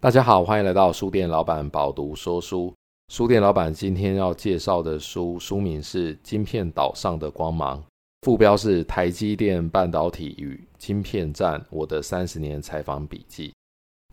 大家好，欢迎来到书店老板饱读说书。书店老板今天要介绍的书，书名是《晶片岛上的光芒》，副标是《台积电半导体与晶片战：我的三十年采访笔记》。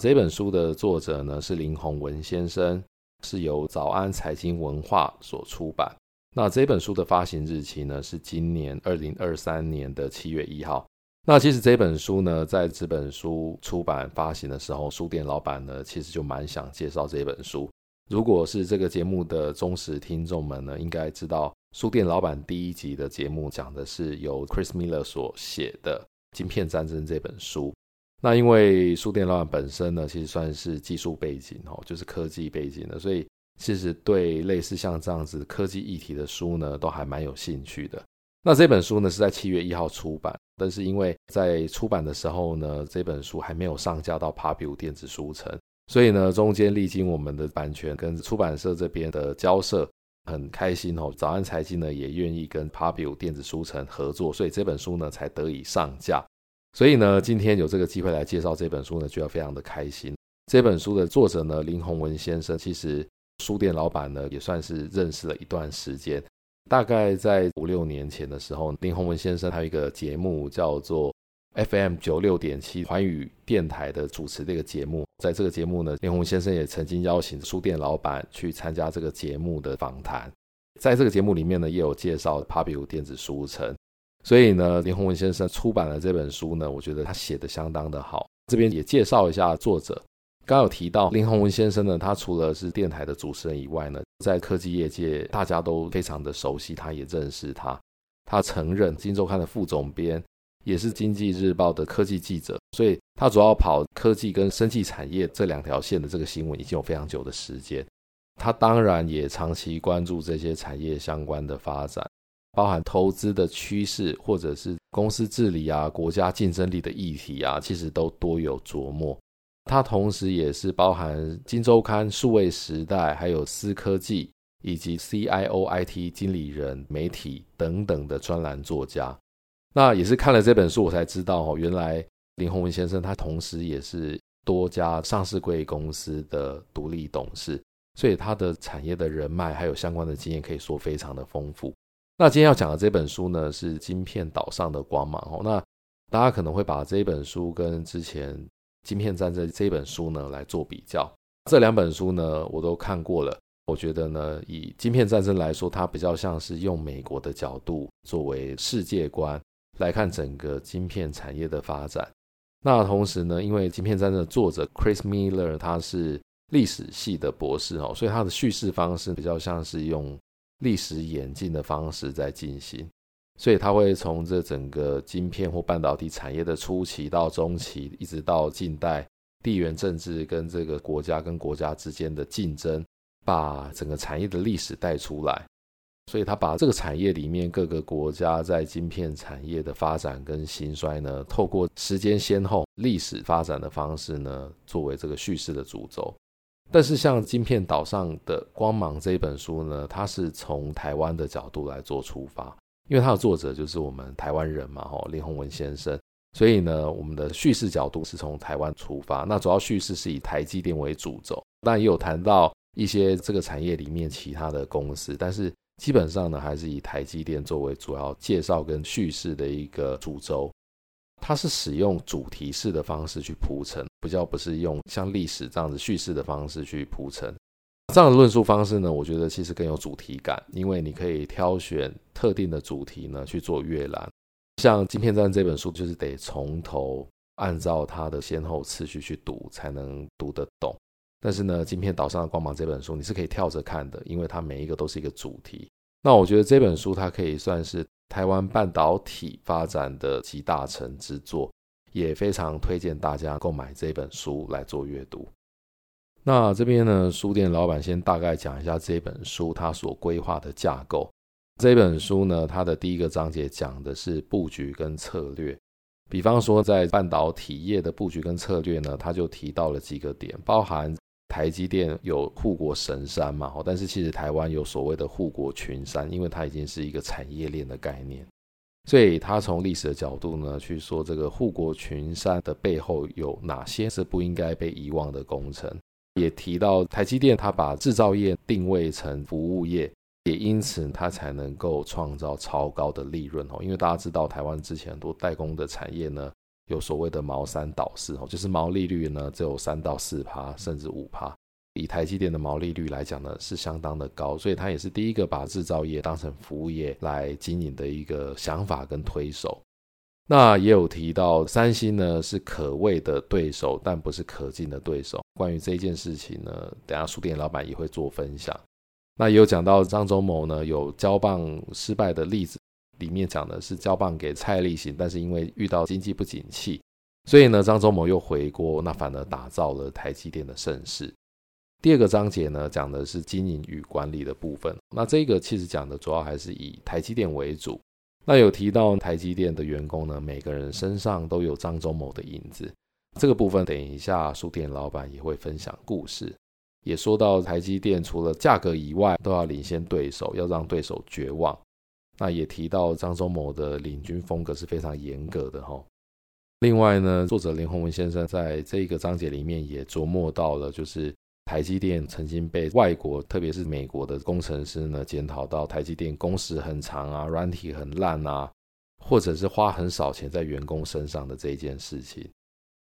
这本书的作者呢是林宏文先生，是由早安财经文化所出版。那这本书的发行日期呢是今年二零二三年的七月一号。那其实这本书呢，在这本书出版发行的时候，书店老板呢，其实就蛮想介绍这本书。如果是这个节目的忠实听众们呢，应该知道书店老板第一集的节目讲的是由 Chris Miller 所写的《晶片战争》这本书。那因为书店老板本身呢，其实算是技术背景哦，就是科技背景的，所以其实对类似像这样子科技议题的书呢，都还蛮有兴趣的。那这本书呢，是在七月一号出版。但是因为在出版的时候呢，这本书还没有上架到 Pubu 电子书城，所以呢，中间历经我们的版权跟出版社这边的交涉，很开心哦。早安财经呢也愿意跟 Pubu 电子书城合作，所以这本书呢才得以上架。所以呢，今天有这个机会来介绍这本书呢，就要非常的开心。这本书的作者呢，林宏文先生，其实书店老板呢也算是认识了一段时间。大概在五六年前的时候，林鸿文先生还有一个节目叫做 FM 九六点七环宇电台的主持这个节目，在这个节目呢，林鸿文先生也曾经邀请书店老板去参加这个节目的访谈，在这个节目里面呢，也有介绍 Pubu 电子书城，所以呢，林鸿文先生出版了这本书呢，我觉得他写的相当的好，这边也介绍一下作者。刚有提到林宏文先生呢，他除了是电台的主持人以外呢，在科技业界大家都非常的熟悉，他也认识他。他曾任《金周刊》的副总编，也是《经济日报》的科技记者，所以他主要跑科技跟生技产业这两条线的这个新闻已经有非常久的时间。他当然也长期关注这些产业相关的发展，包含投资的趋势或者是公司治理啊、国家竞争力的议题啊，其实都多有琢磨。他同时也是包含《金周刊》、数位时代，还有思科技以及 CIO IT 经理人、媒体等等的专栏作家。那也是看了这本书，我才知道哦，原来林宏文先生他同时也是多家上市柜公司的独立董事，所以他的产业的人脉还有相关的经验可以说非常的丰富。那今天要讲的这本书呢，是《晶片岛上的光芒》哦。那大家可能会把这本书跟之前《晶片战争》这本书呢来做比较，这两本书呢我都看过了。我觉得呢，以《晶片战争》来说，它比较像是用美国的角度作为世界观来看整个晶片产业的发展。那同时呢，因为《晶片战争》的作者 Chris Miller 他是历史系的博士哦，所以他的叙事方式比较像是用历史演进的方式在进行。所以他会从这整个晶片或半导体产业的初期到中期，一直到近代地缘政治跟这个国家跟国家之间的竞争，把整个产业的历史带出来。所以他把这个产业里面各个国家在晶片产业的发展跟兴衰呢，透过时间先后、历史发展的方式呢，作为这个叙事的主轴。但是像《晶片岛上的光芒》这本书呢，它是从台湾的角度来做出发。因为它的作者就是我们台湾人嘛，吼林宏文先生，所以呢，我们的叙事角度是从台湾出发。那主要叙事是以台积电为主轴，但也有谈到一些这个产业里面其他的公司，但是基本上呢，还是以台积电作为主要介绍跟叙事的一个主轴。它是使用主题式的方式去铺陈，比较不是用像历史这样子叙事的方式去铺陈。这样的论述方式呢，我觉得其实更有主题感，因为你可以挑选特定的主题呢去做阅览。像《晶片战》这本书，就是得从头按照它的先后次序去读，才能读得懂。但是呢，《晶片岛上的光芒》这本书你是可以跳着看的，因为它每一个都是一个主题。那我觉得这本书它可以算是台湾半导体发展的集大成之作，也非常推荐大家购买这本书来做阅读。那这边呢，书店老板先大概讲一下这本书它所规划的架构。这本书呢，它的第一个章节讲的是布局跟策略。比方说，在半导体业的布局跟策略呢，它就提到了几个点，包含台积电有护国神山嘛，但是其实台湾有所谓的护国群山，因为它已经是一个产业链的概念。所以他从历史的角度呢去说这个护国群山的背后有哪些是不应该被遗忘的工程，也提到台积电它把制造业定位成服务业，也因此它才能够创造超高的利润哦。因为大家知道台湾之前很多代工的产业呢有所谓的毛三倒四哦，就是毛利率呢只有三到四趴，甚至五趴。以台积电的毛利率来讲呢，是相当的高，所以它也是第一个把制造业当成服务业来经营的一个想法跟推手。那也有提到三星呢是可畏的对手，但不是可敬的对手。关于这件事情呢，等下书店老板也会做分享。那也有讲到张忠谋呢有交棒失败的例子，里面讲的是交棒给蔡立行，但是因为遇到经济不景气，所以呢张忠谋又回锅，那反而打造了台积电的盛世。第二个章节呢，讲的是经营与管理的部分。那这个其实讲的主要还是以台积电为主。那有提到台积电的员工呢，每个人身上都有张忠谋的影子。这个部分等一下书店老板也会分享故事，也说到台积电除了价格以外，都要领先对手，要让对手绝望。那也提到张忠谋的领军风格是非常严格的哈。另外呢，作者林宏文先生在这个章节里面也琢磨到了，就是。台积电曾经被外国，特别是美国的工程师呢检讨到台积电工时很长啊，软体很烂啊，或者是花很少钱在员工身上的这一件事情。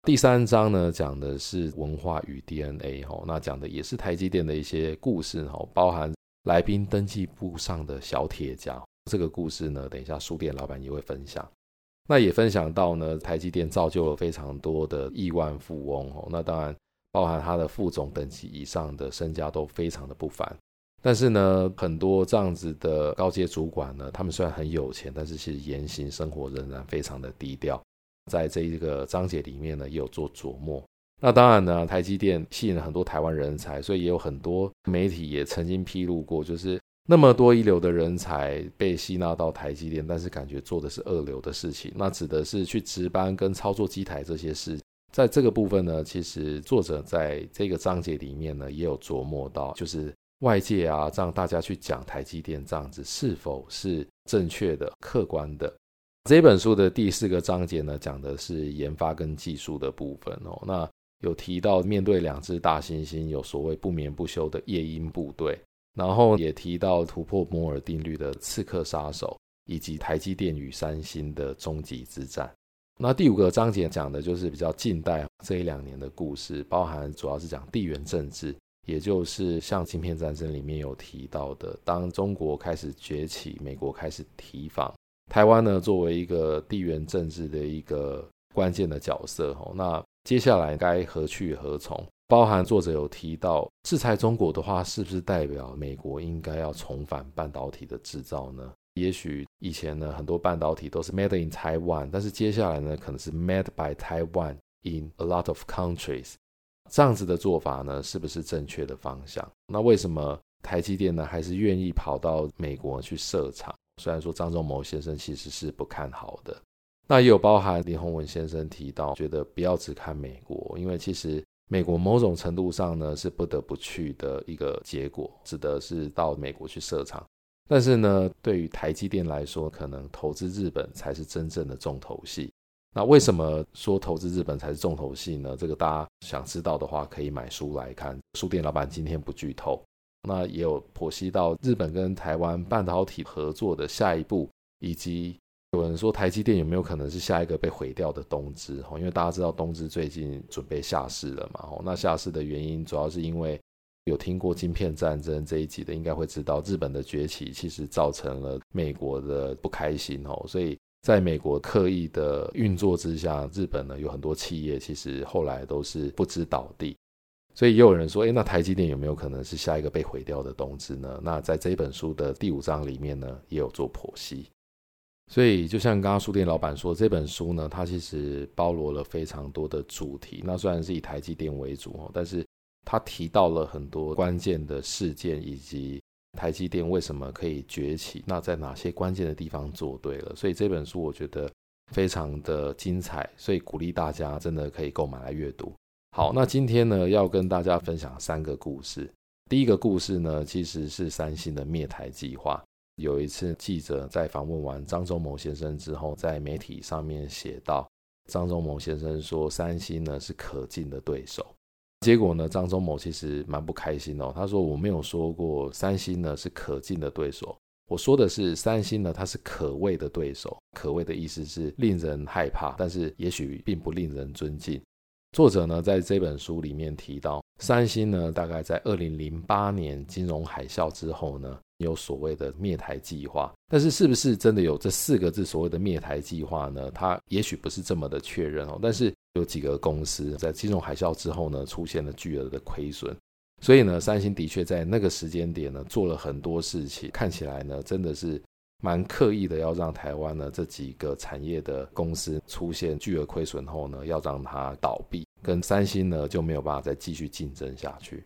第三章呢讲的是文化与 DNA 哈，那讲的也是台积电的一些故事哈，包含来宾登记簿上的小铁匠这个故事呢，等一下书店老板也会分享。那也分享到呢，台积电造就了非常多的亿万富翁哦，那当然。包含他的副总等级以上的身家都非常的不凡，但是呢，很多这样子的高阶主管呢，他们虽然很有钱，但是其实言行生活仍然非常的低调。在这一个章节里面呢，也有做琢磨。那当然呢，台积电吸引了很多台湾人才，所以也有很多媒体也曾经披露过，就是那么多一流的人才被吸纳到台积电，但是感觉做的是二流的事情。那指的是去值班跟操作机台这些事。在这个部分呢，其实作者在这个章节里面呢，也有琢磨到，就是外界啊，让大家去讲台积电这样子是否是正确的、客观的。这本书的第四个章节呢，讲的是研发跟技术的部分哦。那有提到面对两只大猩猩，有所谓不眠不休的夜鹰部队，然后也提到突破摩尔定律的刺客杀手，以及台积电与三星的终极之战。那第五个章节讲的就是比较近代这一两年的故事，包含主要是讲地缘政治，也就是像芯片战争里面有提到的，当中国开始崛起，美国开始提防台湾呢，作为一个地缘政治的一个关键的角色哦。那接下来该何去何从？包含作者有提到，制裁中国的话，是不是代表美国应该要重返半导体的制造呢？也许以前呢，很多半导体都是 made in Taiwan，但是接下来呢，可能是 made by Taiwan in a lot of countries。这样子的做法呢，是不是正确的方向？那为什么台积电呢，还是愿意跑到美国去设厂？虽然说张忠谋先生其实是不看好的，那也有包含林宏文先生提到，觉得不要只看美国，因为其实美国某种程度上呢，是不得不去的一个结果，指的是到美国去设厂。但是呢，对于台积电来说，可能投资日本才是真正的重头戏。那为什么说投资日本才是重头戏呢？这个大家想知道的话，可以买书来看。书店老板今天不剧透。那也有剖析到日本跟台湾半导体合作的下一步，以及有人说台积电有没有可能是下一个被毁掉的东芝？因为大家知道东芝最近准备下市了嘛。那下市的原因主要是因为。有听过晶片战争这一集的，应该会知道日本的崛起其实造成了美国的不开心哦，所以在美国刻意的运作之下，日本呢有很多企业其实后来都是不知倒地，所以也有人说，诶，那台积电有没有可能是下一个被毁掉的东芝呢？那在这本书的第五章里面呢，也有做剖析。所以就像刚刚书店老板说，这本书呢，它其实包罗了非常多的主题。那虽然是以台积电为主哦，但是他提到了很多关键的事件，以及台积电为什么可以崛起，那在哪些关键的地方做对了？所以这本书我觉得非常的精彩，所以鼓励大家真的可以购买来阅读。好，那今天呢，要跟大家分享三个故事。第一个故事呢，其实是三星的灭台计划。有一次记者在访问完张忠谋先生之后，在媒体上面写道，张忠谋先生说三星呢是可敬的对手。结果呢，张忠谋其实蛮不开心哦。他说：“我没有说过三星呢是可敬的对手，我说的是三星呢，它是可畏的对手。可畏的意思是令人害怕，但是也许并不令人尊敬。”作者呢在这本书里面提到，三星呢大概在二零零八年金融海啸之后呢，有所谓的灭台计划。但是是不是真的有这四个字所谓的灭台计划呢？它也许不是这么的确认哦。但是有几个公司在金融海啸之后呢，出现了巨额的亏损，所以呢，三星的确在那个时间点呢，做了很多事情，看起来呢，真的是蛮刻意的，要让台湾呢这几个产业的公司出现巨额亏损后呢，要让它倒闭，跟三星呢就没有办法再继续竞争下去。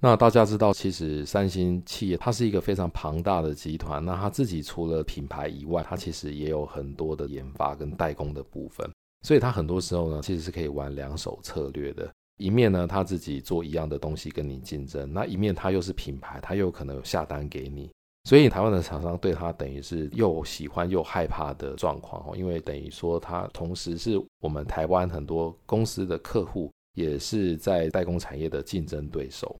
那大家知道，其实三星企业它是一个非常庞大的集团，那它自己除了品牌以外，它其实也有很多的研发跟代工的部分。所以他很多时候呢，其实是可以玩两手策略的。一面呢，他自己做一样的东西跟你竞争；那一面他又是品牌，他又可能有下单给你。所以台湾的厂商对他等于是又喜欢又害怕的状况哦，因为等于说他同时是我们台湾很多公司的客户，也是在代工产业的竞争对手。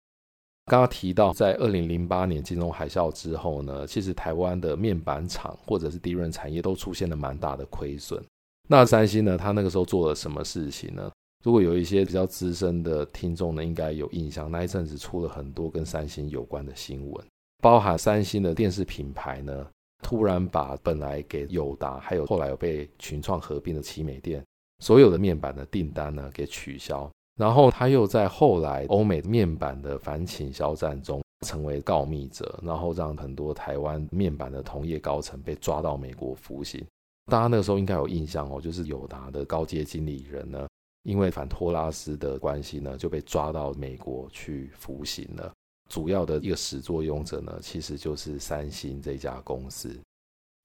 刚刚提到，在二零零八年金融海啸之后呢，其实台湾的面板厂或者是低润产业都出现了蛮大的亏损。那三星呢？他那个时候做了什么事情呢？如果有一些比较资深的听众呢，应该有印象，那一阵子出了很多跟三星有关的新闻，包含三星的电视品牌呢，突然把本来给友达，还有后来有被群创合并的奇美电所有的面板的订单呢给取消，然后他又在后来欧美面板的反倾销战中成为告密者，然后让很多台湾面板的同业高层被抓到美国服刑。大家那个时候应该有印象哦，就是友达的高阶经理人呢，因为反托拉斯的关系呢，就被抓到美国去服刑了。主要的一个始作俑者呢，其实就是三星这家公司。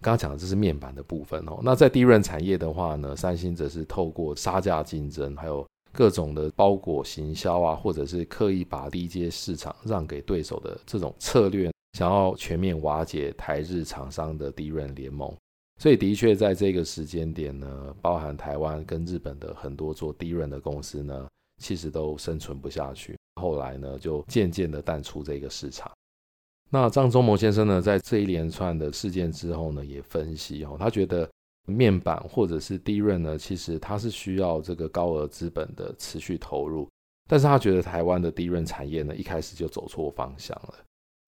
刚刚讲的这是面板的部分哦。那在低润产业的话呢，三星则是透过杀价竞争，还有各种的包裹行销啊，或者是刻意把低阶市场让给对手的这种策略，想要全面瓦解台日厂商的低润联盟。所以的确，在这个时间点呢，包含台湾跟日本的很多做低润的公司呢，其实都生存不下去。后来呢，就渐渐的淡出这个市场。那张忠谋先生呢，在这一连串的事件之后呢，也分析哦，他觉得面板或者是低润呢，其实它是需要这个高额资本的持续投入，但是他觉得台湾的低润产业呢，一开始就走错方向了。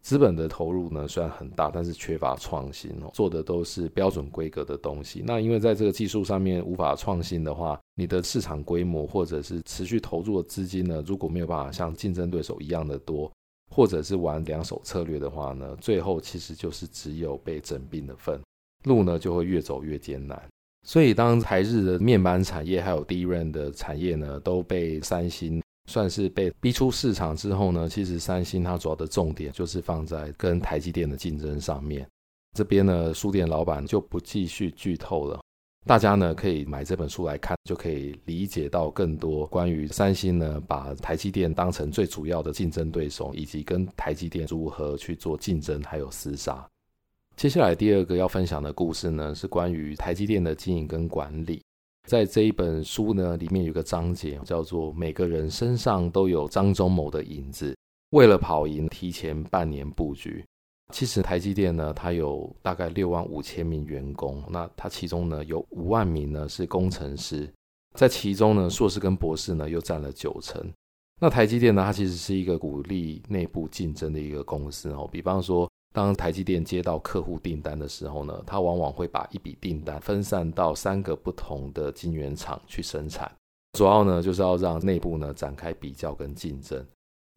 资本的投入呢，虽然很大，但是缺乏创新哦，做的都是标准规格的东西。那因为在这个技术上面无法创新的话，你的市场规模或者是持续投入的资金呢，如果没有办法像竞争对手一样的多，或者是玩两手策略的话呢，最后其实就是只有被整并的份，路呢就会越走越艰难。所以当台日的面板产业还有 DRAM 的产业呢，都被三星。算是被逼出市场之后呢，其实三星它主要的重点就是放在跟台积电的竞争上面。这边呢，书店老板就不继续剧透了，大家呢可以买这本书来看，就可以理解到更多关于三星呢把台积电当成最主要的竞争对手，以及跟台积电如何去做竞争还有厮杀。接下来第二个要分享的故事呢，是关于台积电的经营跟管理。在这一本书呢，里面有个章节叫做“每个人身上都有张忠谋的影子”。为了跑赢，提前半年布局。其实台积电呢，它有大概六万五千名员工，那它其中呢有五万名呢是工程师，在其中呢硕士跟博士呢又占了九成。那台积电呢，它其实是一个鼓励内部竞争的一个公司哦，比方说。当台积电接到客户订单的时候呢，它往往会把一笔订单分散到三个不同的晶圆厂去生产，主要呢就是要让内部呢展开比较跟竞争。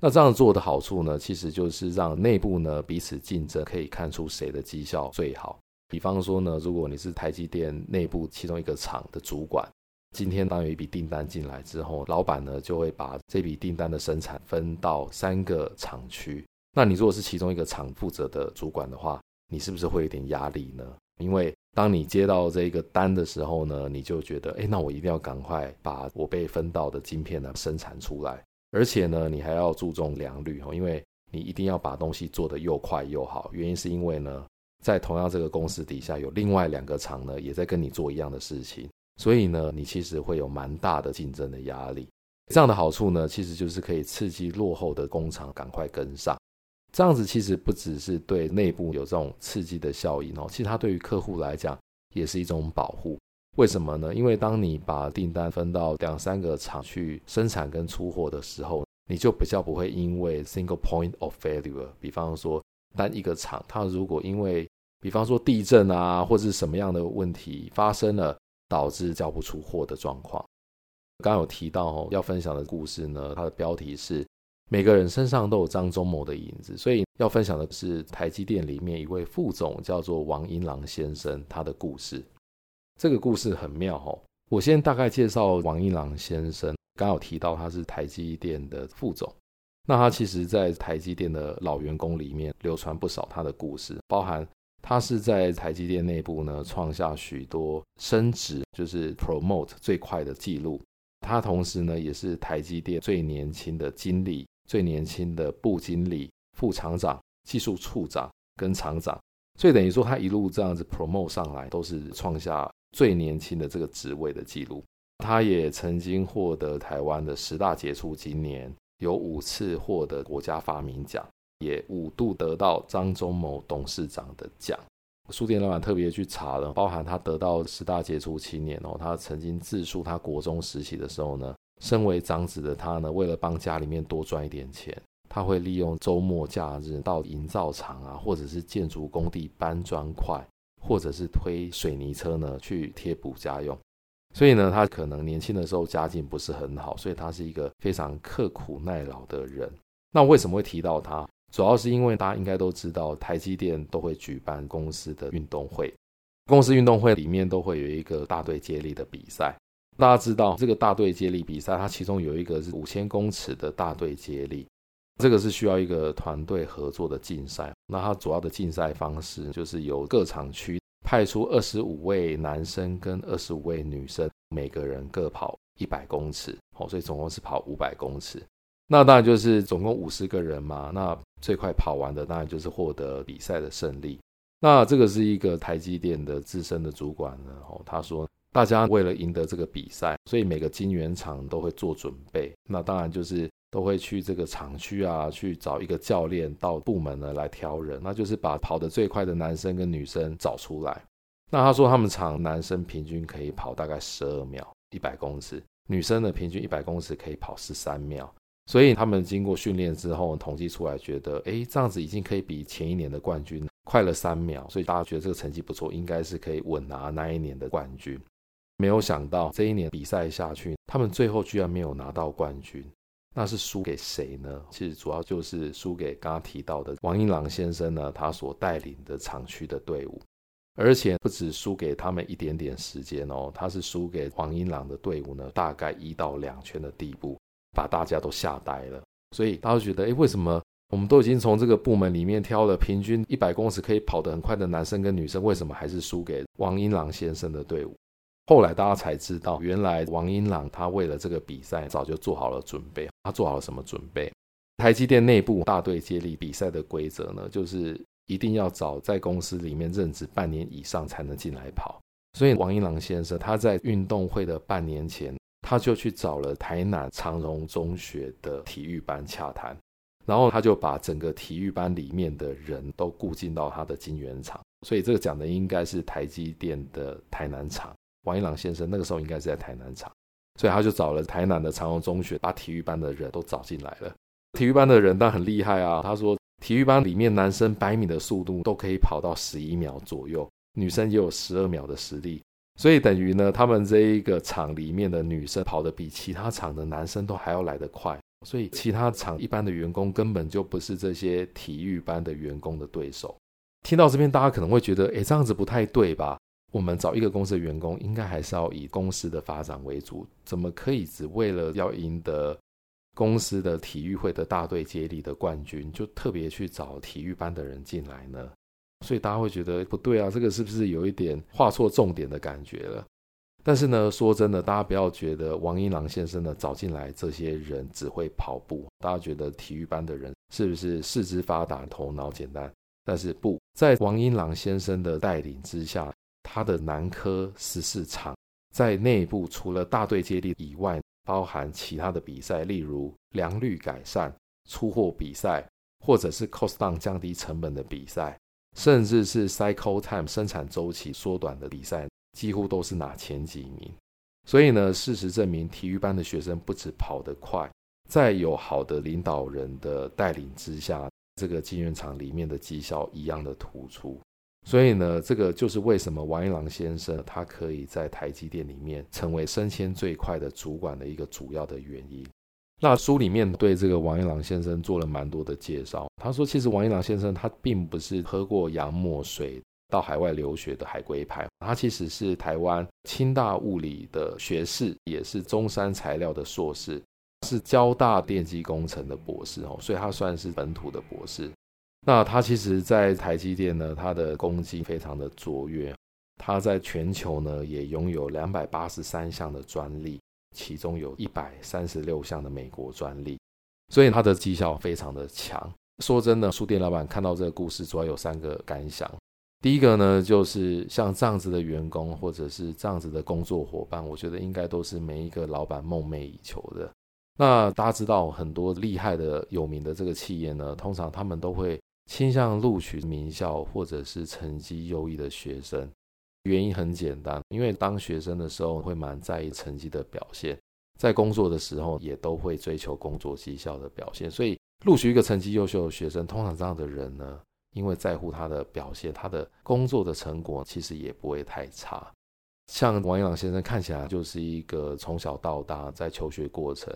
那这样做的好处呢，其实就是让内部呢彼此竞争，可以看出谁的绩效最好。比方说呢，如果你是台积电内部其中一个厂的主管，今天当有一笔订单进来之后，老板呢就会把这笔订单的生产分到三个厂区。那你如果是其中一个厂负责的主管的话，你是不是会有点压力呢？因为当你接到这个单的时候呢，你就觉得，哎，那我一定要赶快把我被分到的晶片呢生产出来，而且呢，你还要注重良率哦，因为你一定要把东西做得又快又好。原因是因为呢，在同样这个公司底下有另外两个厂呢，也在跟你做一样的事情，所以呢，你其实会有蛮大的竞争的压力。这样的好处呢，其实就是可以刺激落后的工厂赶快跟上。这样子其实不只是对内部有这种刺激的效应哦，其实它对于客户来讲也是一种保护。为什么呢？因为当你把订单分到两三个厂去生产跟出货的时候，你就比较不会因为 single point of failure，比方说单一个厂，它如果因为比方说地震啊或者是什么样的问题发生了，导致交不出货的状况。刚刚有提到哦，要分享的故事呢，它的标题是每个人身上都有张忠谋的影子，所以要分享的是台积电里面一位副总叫做王英郎先生他的故事。这个故事很妙哦，我先大概介绍王英郎先生。刚有提到他是台积电的副总，那他其实在台积电的老员工里面流传不少他的故事，包含他是在台积电内部呢创下许多升职，就是 promote 最快的记录。他同时呢，也是台积电最年轻的经理、最年轻的部经理、副厂长、技术处长跟厂长，所以等于说他一路这样子 promote 上来，都是创下最年轻的这个职位的记录。他也曾经获得台湾的十大杰出青年，有五次获得国家发明奖，也五度得到张忠谋董事长的奖。书店老板特别去查了，包含他得到十大杰出青年哦，他曾经自述他国中时期的时候呢，身为长子的他呢，为了帮家里面多赚一点钱，他会利用周末假日到营造厂啊，或者是建筑工地搬砖块，或者是推水泥车呢去贴补家用。所以呢，他可能年轻的时候家境不是很好，所以他是一个非常刻苦耐劳的人。那为什么会提到他？主要是因为大家应该都知道，台积电都会举办公司的运动会，公司运动会里面都会有一个大队接力的比赛。大家知道这个大队接力比赛，它其中有一个是五千公尺的大队接力，这个是需要一个团队合作的竞赛。那它主要的竞赛方式就是由各厂区派出二十五位男生跟二十五位女生，每个人各跑一百公尺，哦，所以总共是跑五百公尺。那当然就是总共五十个人嘛，那最快跑完的当然就是获得比赛的胜利。那这个是一个台积电的资深的主管呢，哦，他说大家为了赢得这个比赛，所以每个金圆厂都会做准备。那当然就是都会去这个厂区啊，去找一个教练到部门呢来挑人，那就是把跑得最快的男生跟女生找出来。那他说他们厂男生平均可以跑大概十二秒一百公尺，女生的平均一百公尺可以跑十三秒。所以他们经过训练之后，统计出来觉得，哎，这样子已经可以比前一年的冠军快了三秒。所以大家觉得这个成绩不错，应该是可以稳拿那一年的冠军。没有想到这一年比赛下去，他们最后居然没有拿到冠军。那是输给谁呢？其实主要就是输给刚刚提到的王英朗先生呢，他所带领的厂区的队伍。而且不止输给他们一点点时间哦，他是输给王英朗的队伍呢，大概一到两圈的地步。把大家都吓呆了，所以大家觉得，诶，为什么我们都已经从这个部门里面挑了平均一百公尺可以跑得很快的男生跟女生，为什么还是输给王英朗先生的队伍？后来大家才知道，原来王英朗他为了这个比赛早就做好了准备。他做好了什么准备？台积电内部大队接力比赛的规则呢，就是一定要找在公司里面任职半年以上才能进来跑。所以王英朗先生他在运动会的半年前。他就去找了台南长荣中学的体育班洽谈，然后他就把整个体育班里面的人都雇进到他的晶圆厂，所以这个讲的应该是台积电的台南厂。王一郎先生那个时候应该是在台南厂，所以他就找了台南的长荣中学，把体育班的人都找进来了。体育班的人当然很厉害啊，他说体育班里面男生百米的速度都可以跑到十一秒左右，女生也有十二秒的实力。所以等于呢，他们这一个厂里面的女生跑得比其他厂的男生都还要来得快，所以其他厂一般的员工根本就不是这些体育班的员工的对手。听到这边，大家可能会觉得，诶，这样子不太对吧？我们找一个公司的员工，应该还是要以公司的发展为主，怎么可以只为了要赢得公司的体育会的大队接力的冠军，就特别去找体育班的人进来呢？所以大家会觉得不对啊，这个是不是有一点画错重点的感觉了？但是呢，说真的，大家不要觉得王英郎先生呢找进来这些人只会跑步，大家觉得体育班的人是不是四肢发达、头脑简单？但是不在王英郎先生的带领之下，他的南科十四场在内部除了大队接力以外，包含其他的比赛，例如良率改善、出货比赛，或者是 cost down 降低成本的比赛，甚至是 cycle time 生产周期缩短的比赛，几乎都是拿前几名。所以呢，事实证明，体育班的学生不止跑得快，在有好的领导人的带领之下。这个晶圆厂里面的绩效一样的突出，所以呢，这个就是为什么王一郎先生他可以在台积电里面成为升迁最快的主管的一个主要的原因。那书里面对这个王一郎先生做了蛮多的介绍。他说，其实王一郎先生他并不是喝过洋墨水到海外留学的海归派，他其实是台湾清大物理的学士，也是中山材料的硕士。是交大电机工程的博士哦，所以他算是本土的博士。那他其实，在台积电呢，他的功绩非常的卓越。他在全球呢，也拥有两百八十三项的专利，其中有一百三十六项的美国专利，所以他的绩效非常的强。说真的，书店老板看到这个故事，主要有三个感想。第一个呢，就是像这样子的员工，或者是这样子的工作伙伴，我觉得应该都是每一个老板梦寐以求的。那大家知道，很多厉害的、有名的这个企业呢，通常他们都会倾向录取名校或者是成绩优异的学生。原因很简单，因为当学生的时候会蛮在意成绩的表现，在工作的时候也都会追求工作绩效的表现。所以录取一个成绩优秀的学生，通常这样的人呢，因为在乎他的表现，他的工作的成果其实也不会太差。像王一郎先生看起来就是一个从小到大在求学过程。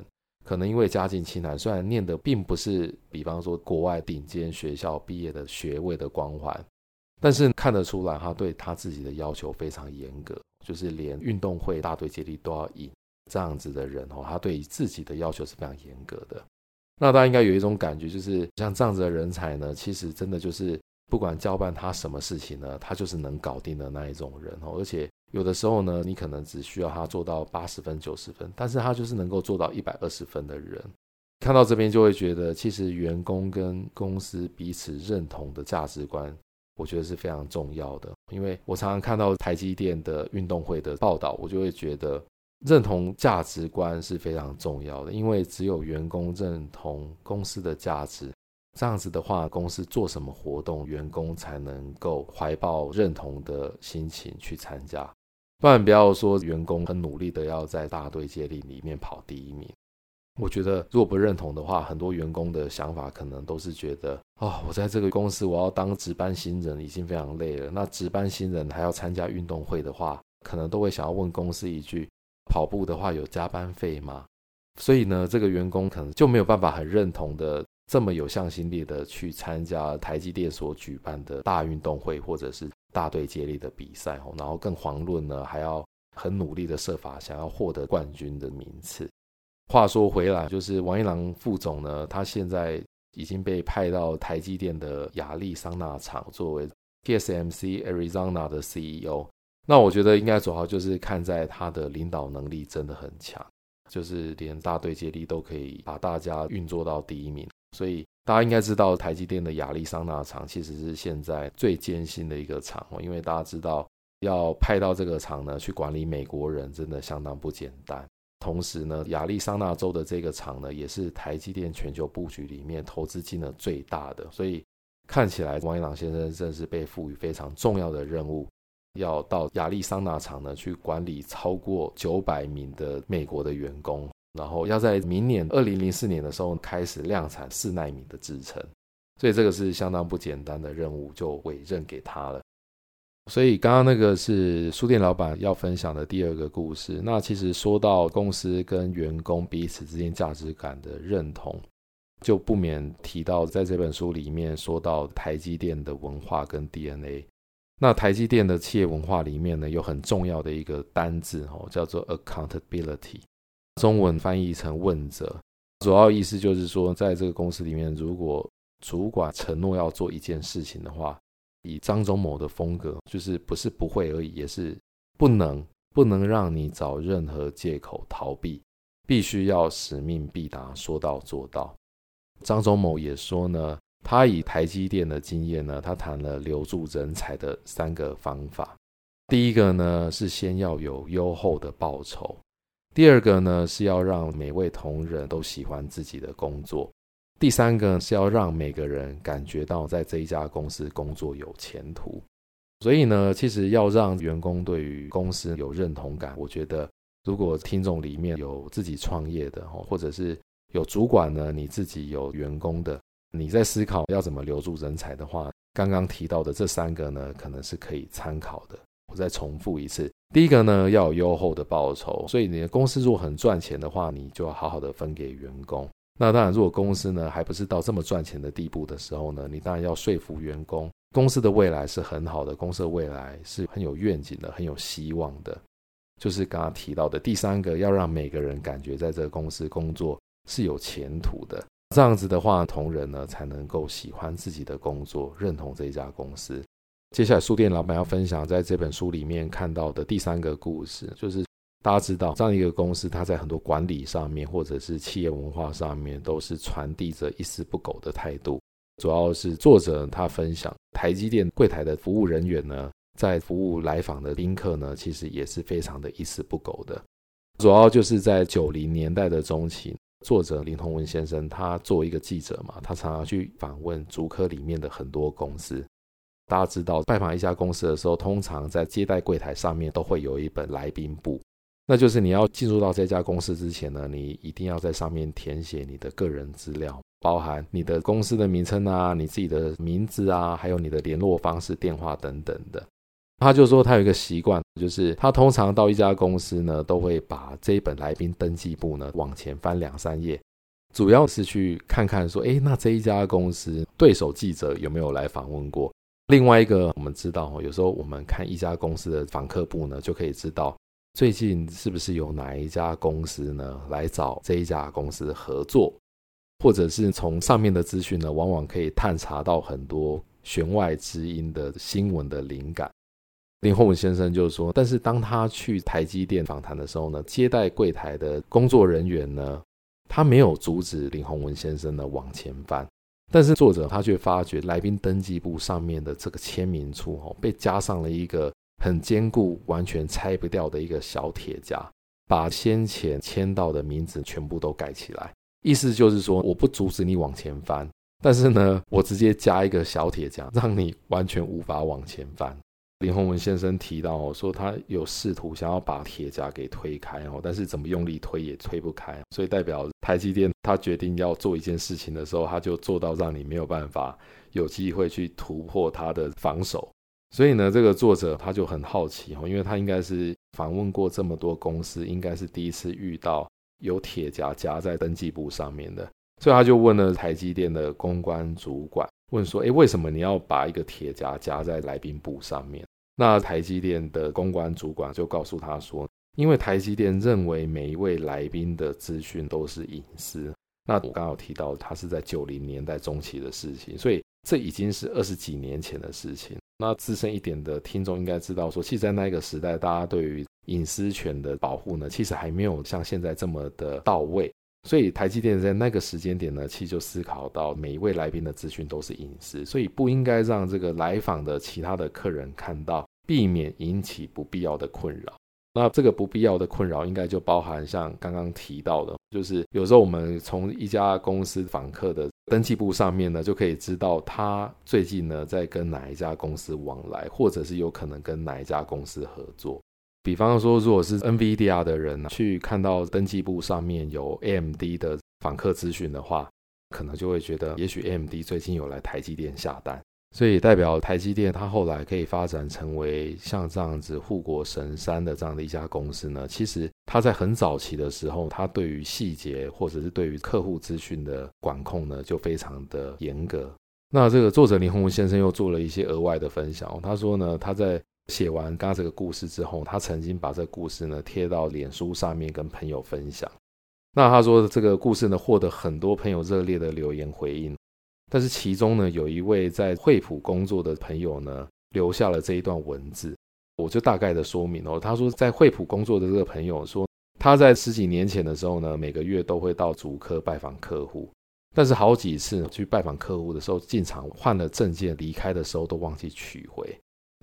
可能因为家境清寒，虽然念的并不是比方说国外顶尖学校毕业的学位的光环，但是看得出来他对他自己的要求非常严格，就是连运动会大队接力都要赢这样子的人哦，他对自己的要求是非常严格的。那大家应该有一种感觉，就是像这样子的人才呢，其实真的就是不管交办他什么事情呢，他就是能搞定的那一种人哦，而且。有的时候呢，你可能只需要他做到八十分、九十分，但是他就是能够做到一百二十分的人。看到这边就会觉得，其实员工跟公司彼此认同的价值观，我觉得是非常重要的。因为我常常看到台积电的运动会的报道，我就会觉得认同价值观是非常重要的。因为只有员工认同公司的价值。这样子的话，公司做什么活动，员工才能够怀抱认同的心情去参加。不然不要说员工很努力的要在大队接力里面跑第一名。我觉得如果不认同的话，很多员工的想法可能都是觉得，哦，我在这个公司我要当值班新人已经非常累了，那值班新人还要参加运动会的话，可能都会想要问公司一句：跑步的话有加班费吗？所以呢，这个员工可能就没有办法很认同的。这么有向心力的去参加台积电所举办的大运动会，或者是大队接力的比赛，然后更遑论呢，还要很努力的设法想要获得冠军的名次。话说回来，就是王一郎副总呢，他现在已经被派到台积电的亚利桑那厂作为 TSMC Arizona 的 CEO。那我觉得应该主要就是看在他的领导能力真的很强，就是连大队接力都可以把大家运作到第一名。所以大家应该知道，台积电的亚利桑那厂其实是现在最艰辛的一个厂哦，因为大家知道要派到这个厂呢去管理美国人，真的相当不简单。同时呢，亚利桑那州的这个厂呢，也是台积电全球布局里面投资金额最大的。所以看起来，王一郎先生真是被赋予非常重要的任务，要到亚利桑那厂呢去管理超过九百名的美国的员工。然后要在明年二零零四年的时候开始量产四奈米的制程，所以这个是相当不简单的任务，就委任给他了。所以刚刚那个是书店老板要分享的第二个故事。那其实说到公司跟员工彼此之间价值感的认同，就不免提到在这本书里面说到台积电的文化跟 DNA。那台积电的企业文化里面呢，有很重要的一个单字哦，叫做 accountability。中文翻译成问责，主要意思就是说，在这个公司里面，如果主管承诺要做一件事情的话，以张忠谋的风格，就是不是不会而已，也是不能不能让你找任何借口逃避，必须要使命必达，说到做到。张忠谋也说呢，他以台积电的经验呢，他谈了留住人才的三个方法。第一个呢是先要有优厚的报酬，第二个呢是要让每位同仁都喜欢自己的工作，第三个是要让每个人感觉到在这一家公司工作有前途。所以呢，其实要让员工对于公司有认同感，我觉得如果听众里面有自己创业的，或者是有主管呢，你自己有员工的。你在思考要怎么留住人才的话，刚刚提到的这三个呢，可能是可以参考的。我再重复一次，第一个呢，要有优厚的报酬，所以你的公司如果很赚钱的话，你就要好好的分给员工。那当然，如果公司呢还不是到这么赚钱的地步的时候呢，你当然要说服员工，公司的未来是很好的，公司的未来是很有愿景的，很有希望的。就是刚刚提到的第三个，要让每个人感觉在这个公司工作是有前途的。这样子的话，同仁呢才能够喜欢自己的工作，认同这一家公司。接下来，书店老板要分享在这本书里面看到的第三个故事，就是大家知道这样一个公司，它在很多管理上面，或者是企业文化上面，都是传递着一丝不苟的态度。主要是作者他分享，台积电柜台的服务人员呢，在服务来访的宾客呢，其实也是非常的一丝不苟的。主要就是在九零年代的中期。作者林宏文先生，他作为一个记者嘛，他常常去访问竹科里面的很多公司。大家知道，拜访一家公司的时候，通常在接待柜台上面都会有一本来宾簿，那就是你要进入到这家公司之前呢，你一定要在上面填写你的个人资料，包含你的公司的名称啊，你自己的名字啊，还有你的联络方式、电话等等的。他就说他有一个习惯，就是他通常到一家公司呢，都会把这一本来宾登记簿呢往前翻两三页，主要是去看看说，诶，那这一家公司对手记者有没有来访问过？另外一个，我们知道，有时候我们看一家公司的访客簿呢，就可以知道最近是不是有哪一家公司呢来找这一家公司合作，或者是从上面的资讯呢，往往可以探查到很多弦外之音的新闻的灵感。林宏文先生就说：“但是当他去台积电访谈的时候呢，接待柜台的工作人员呢，他没有阻止林宏文先生呢往前翻。但是作者他却发觉来宾登记簿上面的这个签名处哦，被加上了一个很坚固、完全拆不掉的一个小铁夹，把先前签到的名字全部都盖起来。意思就是说，我不阻止你往前翻，但是呢，我直接加一个小铁夹，让你完全无法往前翻。”林宏文先生提到哦，说他有试图想要把铁夹给推开哦，但是怎么用力推也推不开，所以代表台积电他决定要做一件事情的时候，他就做到让你没有办法有机会去突破他的防守。所以呢，这个作者他就很好奇哦，因为他应该是访问过这么多公司，应该是第一次遇到有铁夹夹在登记簿上面的，所以他就问了台积电的公关主管。问说：“诶，为什么你要把一个铁夹夹在来宾簿上面？”那台积电的公关主管就告诉他说：“因为台积电认为每一位来宾的资讯都是隐私。”那我刚好提到，他是在九零年代中期的事情，所以这已经是二十几年前的事情。那资深一点的听众应该知道，说其实，在那个时代，大家对于隐私权的保护呢，其实还没有像现在这么的到位。所以台积电在那个时间点呢，其实就思考到每一位来宾的资讯都是隐私，所以不应该让这个来访的其他的客人看到，避免引起不必要的困扰。那这个不必要的困扰，应该就包含像刚刚提到的，就是有时候我们从一家公司访客的登记簿上面呢，就可以知道他最近呢在跟哪一家公司往来，或者是有可能跟哪一家公司合作。比方说，如果是 NVIDIA 的人去看到登记簿上面有 AMD 的访客资讯的话，可能就会觉得，也许 AMD 最近有来台积电下单，所以代表台积电它后来可以发展成为像这样子护国神山的这样的一家公司呢。其实它在很早期的时候，它对于细节或者是对于客户资讯的管控呢，就非常的严格。那这个作者林宏文先生又做了一些额外的分享，他说呢，他在写完刚刚这个故事之后，他曾经把这个故事呢贴到脸书上面跟朋友分享。那他说这个故事呢获得很多朋友热烈的留言回应，但是其中呢有一位在惠普工作的朋友呢留下了这一段文字，我就大概的说明哦。他说在惠普工作的这个朋友说他在十几年前的时候呢每个月都会到足科拜访客户，但是好几次去拜访客户的时候，进场换了证件，离开的时候都忘记取回，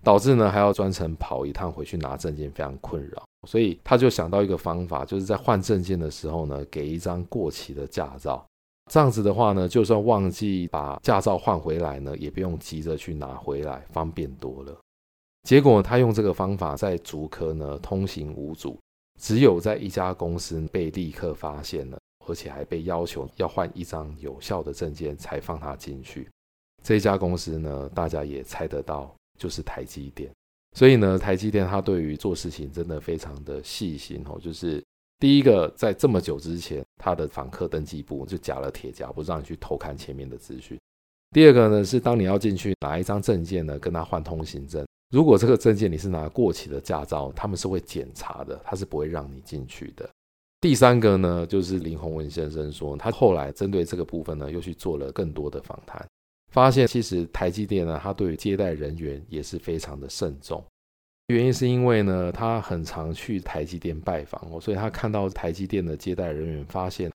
导致呢还要专程跑一趟回去拿证件，非常困扰。所以他就想到一个方法，就是在换证件的时候呢，给一张过期的驾照。这样子的话呢，就算忘记把驾照换回来呢，也不用急着去拿回来，方便多了。结果他用这个方法在竹科呢通行无阻，只有在一家公司被立刻发现了。而且还被要求要换一张有效的证件才放他进去。这家公司呢，大家也猜得到，就是台积电。所以呢，台积电它对于做事情真的非常的细心哦。就是第一个，在这么久之前，他的访客登记簿就夹了铁夹，不让你去偷看前面的资讯。第二个呢，是当你要进去拿一张证件呢，跟他换通行证，如果这个证件你是拿过期的驾照，他们是会检查的，他是不会让你进去的。第三个呢，就是林宏文先生说，他后来针对这个部分呢，又去做了更多的访谈，发现其实台积电呢，他对于接待人员也是非常的慎重。原因是因为呢，他很常去台积电拜访，所以他看到台积电的接待人员，发现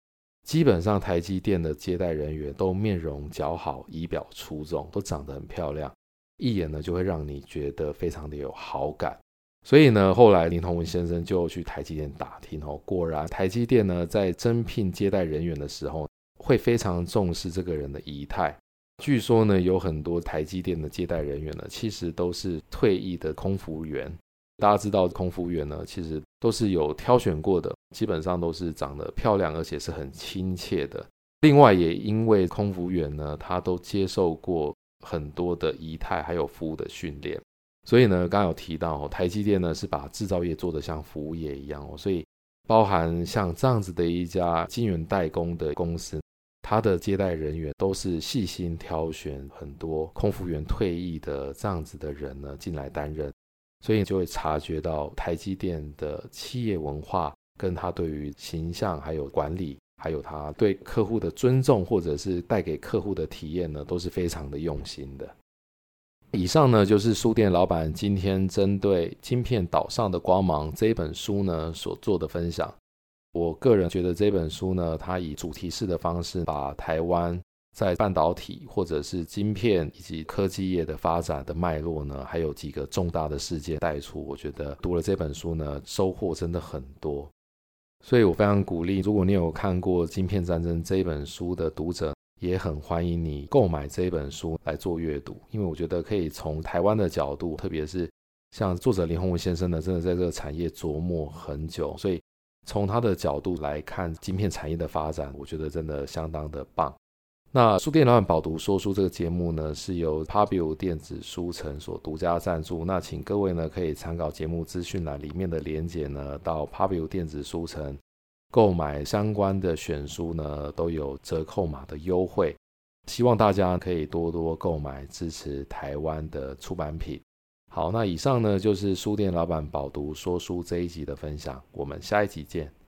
基本上台积电的接待人员都面容姣好，仪表出众，都长得很漂亮，一眼呢就会让你觉得非常的有好感。所以呢，后来林同文先生就去台积电打听哦，果然台积电呢在征聘接待人员的时候，会非常重视这个人的仪态。据说呢，有很多台积电的接待人员呢，其实都是退役的空服员。大家知道，空服员呢，其实都是有挑选过的，基本上都是长得漂亮，而且是很亲切的。另外，也因为空服员呢，他都接受过很多的仪态还有服务的训练。所以呢，刚有提到，台积电呢是把制造业做得像服务业一样哦，所以包含像这样子的一家晶圆代工的公司，他的接待人员都是细心挑选很多空服员退役的这样子的人呢进来担任，所以就会察觉到台积电的企业文化跟他对于形象还有管理，还有他对客户的尊重，或者是带给客户的体验呢，都是非常的用心的。以上呢，就是书店老板今天针对《晶片岛上的光芒》这本书呢所做的分享。我个人觉得这本书呢，它以主题式的方式，把台湾在半导体或者是晶片以及科技业的发展的脉络呢，还有几个重大的事件带出。我觉得读了这本书呢，收获真的很多。所以我非常鼓励，如果你有看过《晶片战争》这本书的读者。也很欢迎你购买这本书来做阅读，因为我觉得可以从台湾的角度，特别是像作者林宏文先生呢，真的在这个产业琢磨很久，所以从他的角度来看晶片产业的发展，我觉得真的相当的棒。那书店老板饱读说书这个节目呢，是由 Pubu 电子书城所独家赞助，那请各位呢可以参考节目资讯栏里面的连结呢，到 Pubu 电子书城。购买相关的选书呢，都有折扣码的优惠，希望大家可以多多购买，支持台湾的出版品。好，那以上呢就是书店老板饱读说书这一集的分享，我们下一集见。